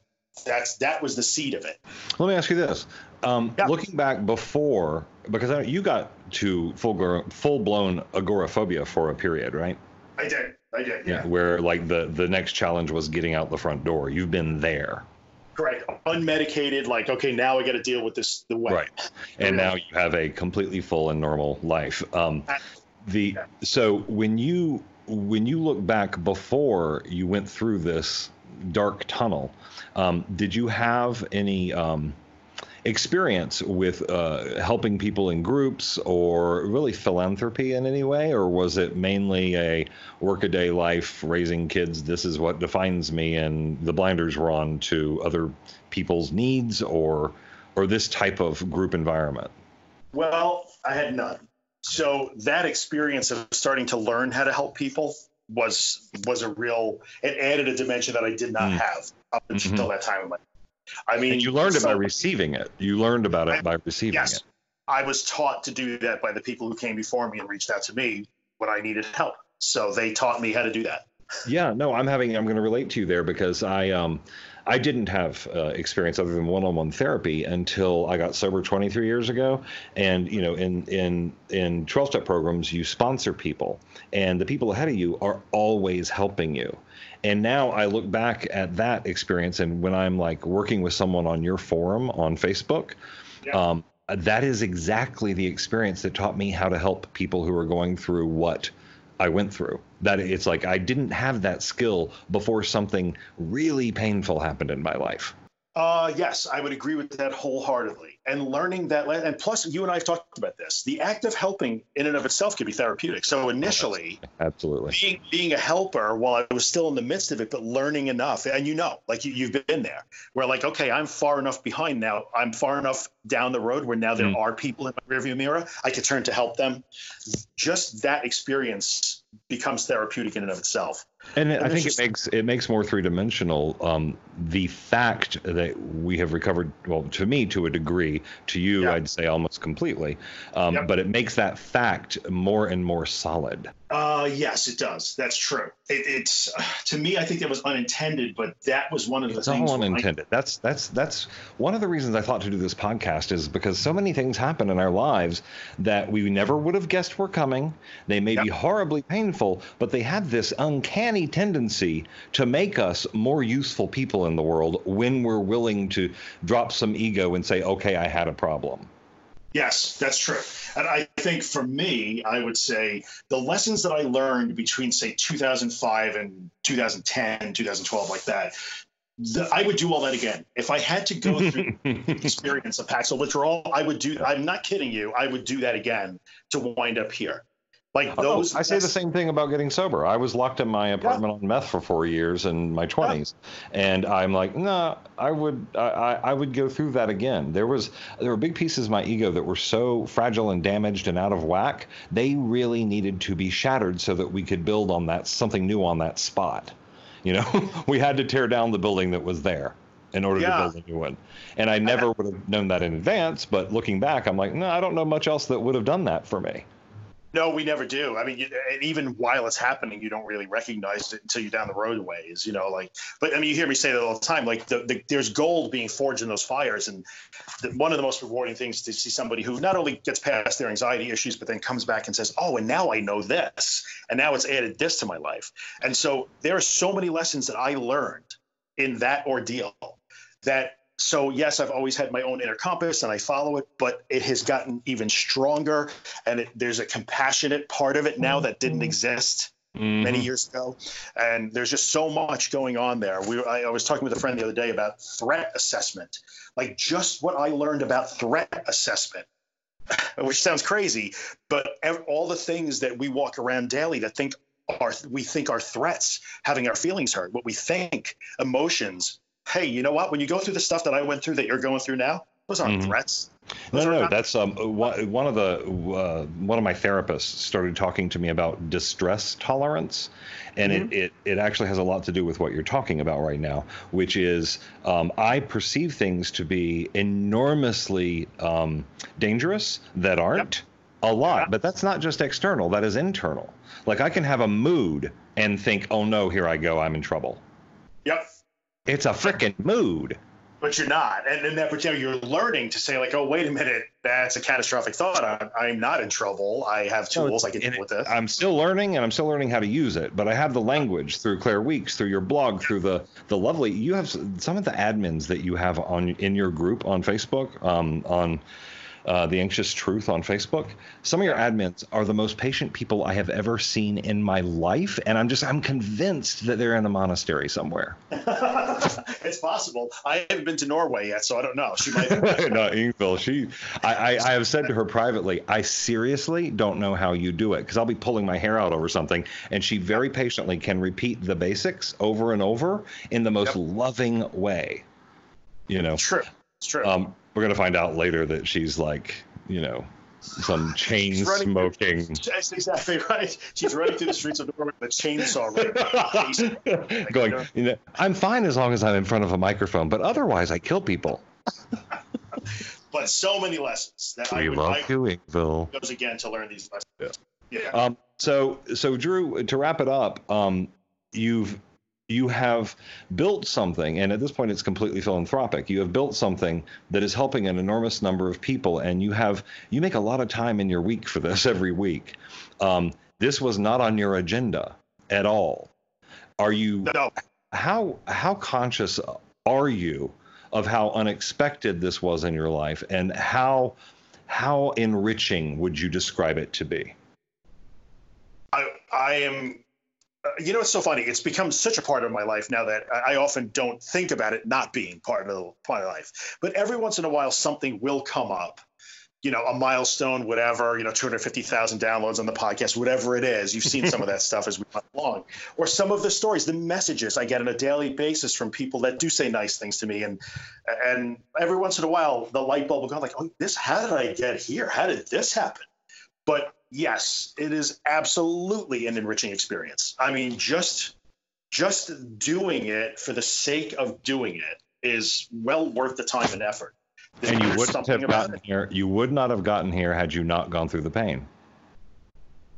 that's that was the seed of it. Let me ask you this: um, Yeah. looking back before, because I, you got to full full blown agoraphobia for a period, right? i did i did yeah. Where like the the next challenge was getting out the front door. You've been there, correct unmedicated like okay now i got to deal with this the way right? And now you have a completely full and normal life. Um, the Yeah. so when you when you look back before you went through this dark tunnel, um, did you have any um, experience with uh, helping people in groups or really philanthropy in any way, or was it mainly a workaday life, raising kids? This is what defines me, and the blinders were on to other people's needs, or or this type of group environment. Well, I had none. So that experience of starting to learn how to help people was was a real. It added a dimension that I did not Mm. have up until Mhm. that time in my. I mean, And you learned it by receiving it. You learned about it by receiving Yes. it. I was taught to do that by the people who came before me and reached out to me when I needed help. So they taught me how to do that. Yeah, no, I'm having I'm going to relate to you there because I um I didn't have uh, experience other than one-on-one therapy until I got sober 23 years ago. And you know, in in in 12-step programs, you sponsor people, and the people ahead of you are always helping you. And now I look back at that experience, and when I'm like working with someone on your forum on Facebook, Yeah. um, that is exactly the experience that taught me how to help people who are going through what I went through. That it's like I didn't have that skill before something really painful happened in my life. Uh, yes, I would agree with that wholeheartedly. And learning that, and plus, you and I have talked about this. The act of helping, in and of itself, can be therapeutic. So initially, Absolutely. being being a helper while I was still in the midst of it, but learning enough, and you know, like you, you've been there, where like, okay, I'm far enough behind now. I'm far enough down the road where now there Mm. are people in my rearview mirror. I can turn to help them. Just that experience becomes therapeutic in and of itself. And I think it's it makes it makes more three dimensional. Um, the fact that we have recovered, well, to me, to a degree, to you, Yeah. I'd say almost completely. Um, Yep. But it makes that fact more and more solid. Uh, yes, it does. That's true. It, it's uh, to me, I think that was unintended, but that was one of the It's things. all when I- unintended. That's that's that's one of the reasons I thought to do this podcast is because so many things happen in our lives that we never would have guessed were coming. They may be horribly painful, but they have this uncanny tendency to make us more useful people in the world when we're willing to drop some ego and say, "Okay, I had a problem." Yes, that's true. And I think for me, I would say the lessons that I learned between, say, 2005 and 2010, 2012, like that, the, I would do all that again. If I had to go through the experience of Paxil withdrawal, I would do, I'm not kidding you, I would do that again to wind up here. Like Oh, those. I say the same thing about getting sober. I was locked in my apartment on meth for four years in my twenties, and I'm like, no, I would, I, I I would go through that again. There was, there were big pieces of my ego that were so fragile and damaged and out of whack. They really needed to be shattered so that we could build on that something new on that spot. You know, we had to tear down the building that was there in order Yeah. to build a new one. And I never would have known that in advance. But looking back, I'm like, no, I don't know much else that would have done that for me. No, we never do. I mean, you, even while it's happening, you don't really recognize it until you're down the roadways, you know, like, but I mean, you hear me say that all the time, like the, the, there's gold being forged in those fires. And the, one of the most rewarding things to see somebody who not only gets past their anxiety issues, but then comes back and says, oh, and now I know this. And now it's added this to my life. And so there are so many lessons that I learned in that ordeal that so yes i've always had my own inner compass and i follow it but it has gotten even stronger and it, there's a compassionate part of it now that didn't exist many Mhm. years ago. And there's just so much going on there. We I, I was talking with a friend the other day about threat assessment like just what i learned about threat assessment which sounds crazy but all the things that we walk around daily that think are we think are threats having our feelings hurt what we think emotions hey you know what when you go through the stuff that i went through that you're going through now those aren't Mhm. threats No, Those no, no. not- That's um one of the uh, one of my therapists started talking to me about distress tolerance, and it, it it actually has a lot to do with what you're talking about right now, which is um, I perceive things to be enormously um, dangerous that aren't a lot, but that's not just external. That is internal. Like I can have a mood and think, oh no, here I go, I'm in trouble. yep It's a freaking mood. but you're not. And then that know, you're learning to say like oh wait a minute. That's a catastrophic thought. I'm, I'm not in trouble. I have No, tools. I can deal with this. I'm still learning and I'm still learning how to use it, but I have the language through Claire Weekes, through your blog, through the the lovely. You have some of the admins that you have on in your group on Facebook, um, on uh, the Anxious Truth on Facebook. Some of your admins are the most patient people I have ever seen in my life, and I'm just I'm convinced that they're in a monastery somewhere. it's possible. I haven't been to Norway yet, so I don't know. She might. no, Ingvild, she. I, I, I have said to her privately, I seriously don't know how you do it because I'll be pulling my hair out over something, and she very patiently can repeat the basics over and over in the most Yep. loving way. You know. It's true. It's true. Um, we're gonna find out later that she's like, you know, some chain She's running- smoking. That's exactly right. She's running through the streets of Norway with a chainsaw. Right Going, you know, I'm fine as long as I'm in front of a microphone, but otherwise I kill people. but so many lessons that I We would love I you, Ingvild. goes again to learn these lessons. Yeah. Um, so, so Drew, to wrap it up, um, you've you have built something, and at this point, it's completely philanthropic. You have built something that is helping an enormous number of people, and you have you make a lot of time in your week for this every week. Um, this was not on your agenda at all. Are you? no, how how conscious are you of how unexpected this was in your life and how how enriching would you describe it to be I, I am. Uh, you know, it's so funny. It's become such a part of my life now that I, I often don't think about it not being part of the part of life. But every once in a while, something will come up. You know, a milestone, whatever. You know, two hundred fifty thousand downloads on the podcast, whatever it is. You've seen some of that stuff as we went along, or some of the stories, the messages I get on a daily basis from people that do say nice things to me, and and every once in a while, the light bulb will go like, "Oh, this. How did I get here? How did this happen?" But yes, it is absolutely an enriching experience. I mean, just just doing it for the sake of doing it is well worth the time and effort. and you wouldn't have gotten it. here you would not have gotten here had you not gone through the pain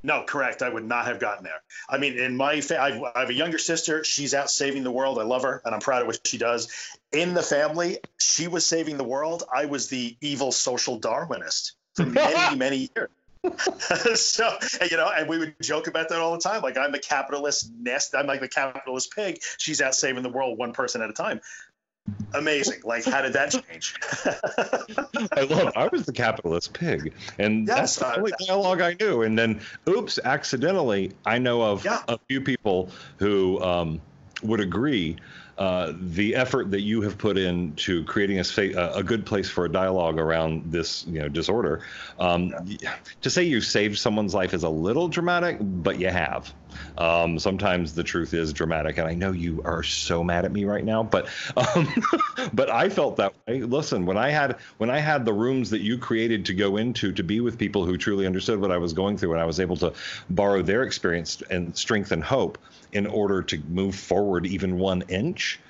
No, correct. I would not have gotten there. I mean, in my fa- I've, I have a younger sister. She's out saving the world. I love her, and I'm proud of what she does. In the family, she was saving the world. I was the evil social Darwinist for many, many years. so you know, and we would joke about that all the time. Like I'm the capitalist nest. I'm like the capitalist pig. She's out saving the world one person at a time. Amazing. Like, how did that change? i love i was the capitalist pig and Yes, that's the I- only dialogue i knew and then oops accidentally i know of Yeah. a few people who um, would agree uh, the effort that you have put into creating a, a good place for a dialogue around this you know disorder um, y- to say you saved someone's life is a little dramatic but you have um, sometimes the truth is dramatic and i know you are so mad at me right now but um, but i felt that way listen when i had when i had the rooms that you created to go into to be with people who truly understood what i was going through and i was able to borrow their experience and strength and hope in order to move forward even one inch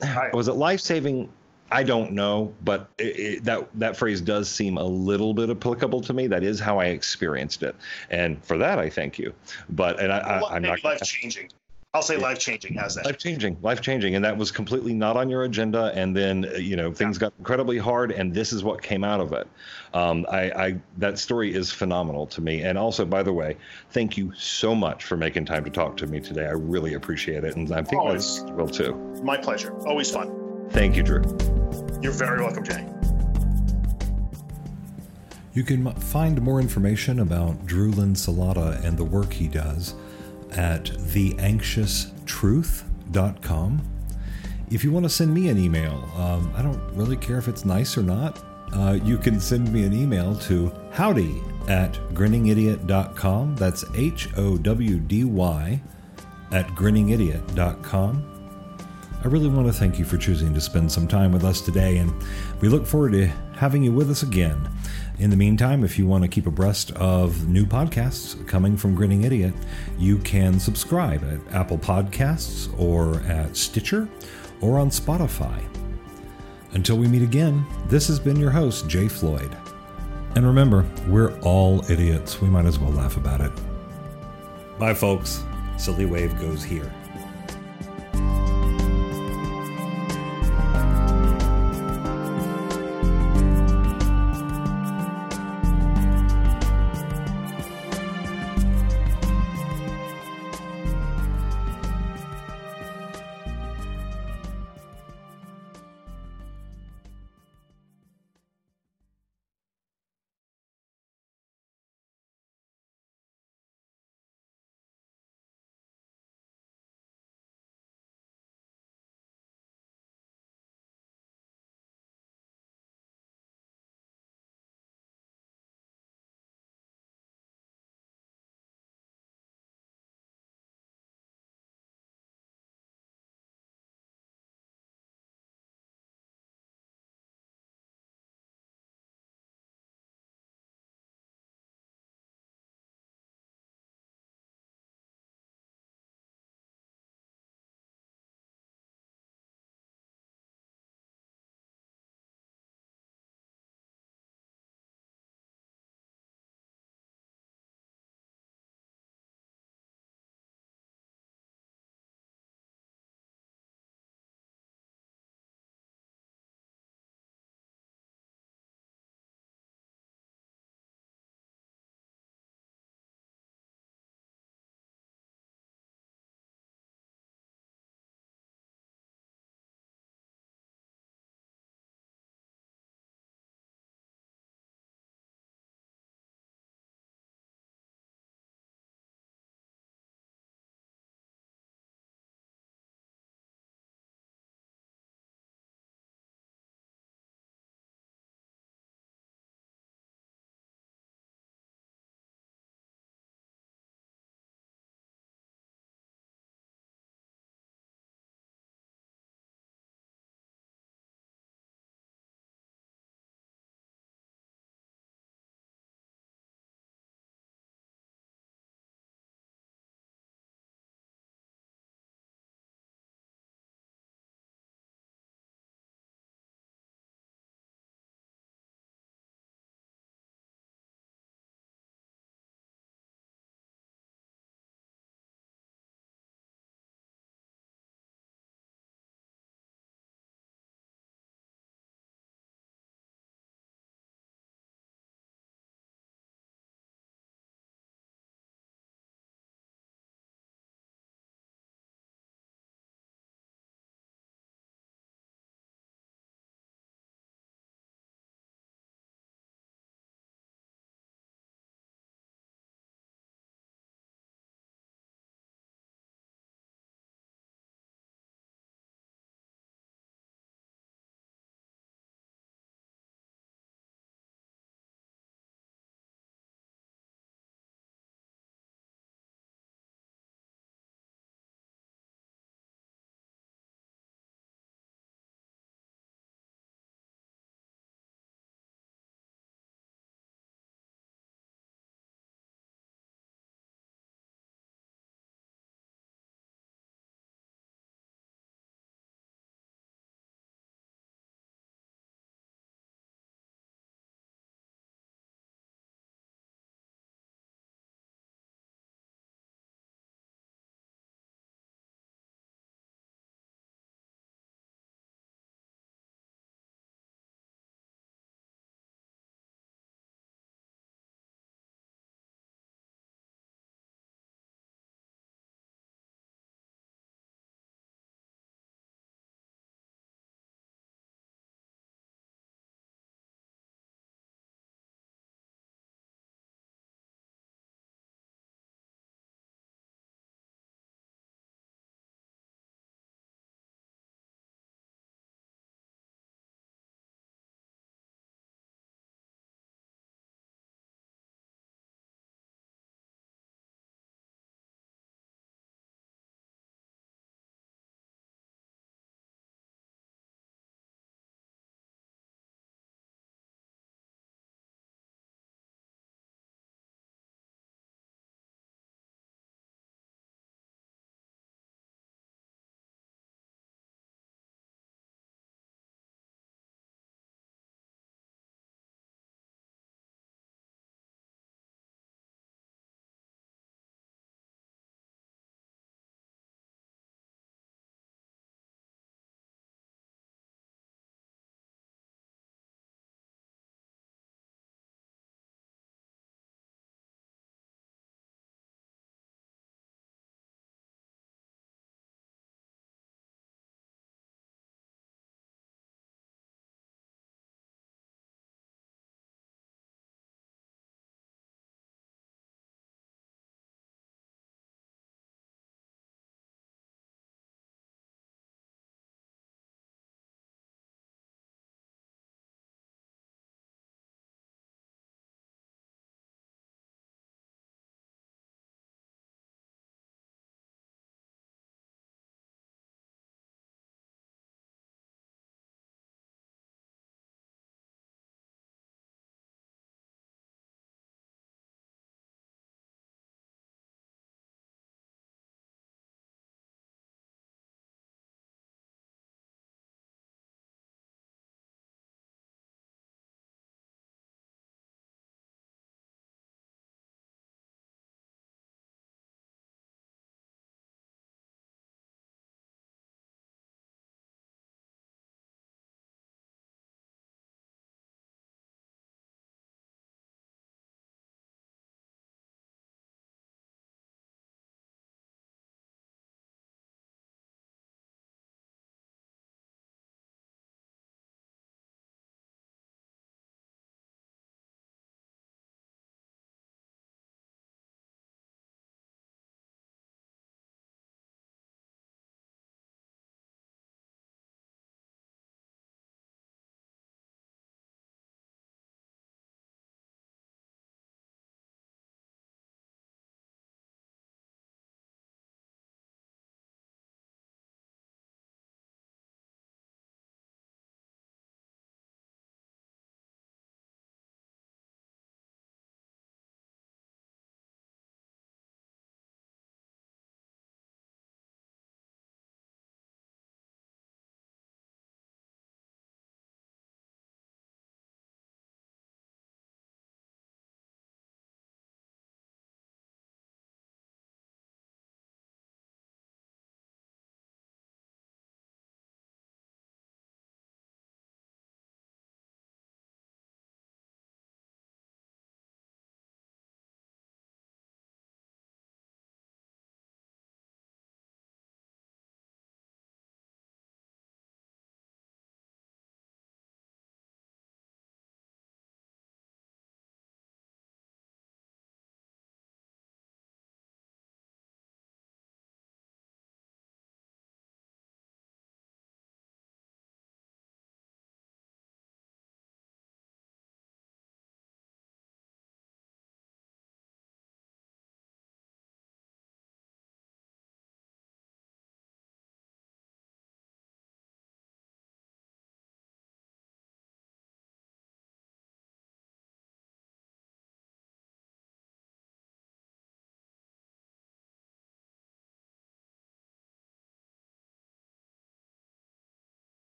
Right. was it life saving I don't know, but it, it, that that phrase does seem a little bit applicable to me. That is how I experienced it, and for that I thank you. But and I, I, I'm not life changing. I'll say life changing. How's that? life changing, life changing, and that was completely not on your agenda. And then you know things got incredibly hard, and this is what came out of it. Um, I, I that story is phenomenal to me. And also, by the way, thank you so much for making time to talk to me today. I really appreciate it, and I think it's- will too. My pleasure. Always fun. Thank you, Drew. You're very welcome, Jay. You can find more information about Drew Linsalata and the work he does at theanxioustruth.com. If you want to send me an email, um, I don't really care if it's nice or not. Uh, you can send me an email to howdy at grinningidiot.com. That's H O W D Y at grinningidiot.com. I really want to thank you for choosing to spend some time with us today, and we look forward to having you with us again. In the meantime, if you want to keep abreast of new podcasts coming from Grinning Idiot, you can subscribe at Apple Podcasts or at Stitcher or on Spotify. Until we meet again, this has been your host, Jay Floyd. And remember, we're all idiots. We might as well laugh about it. Bye, folks. Silly Wave goes here.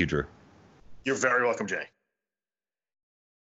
You, Drew. You're very welcome, Jay.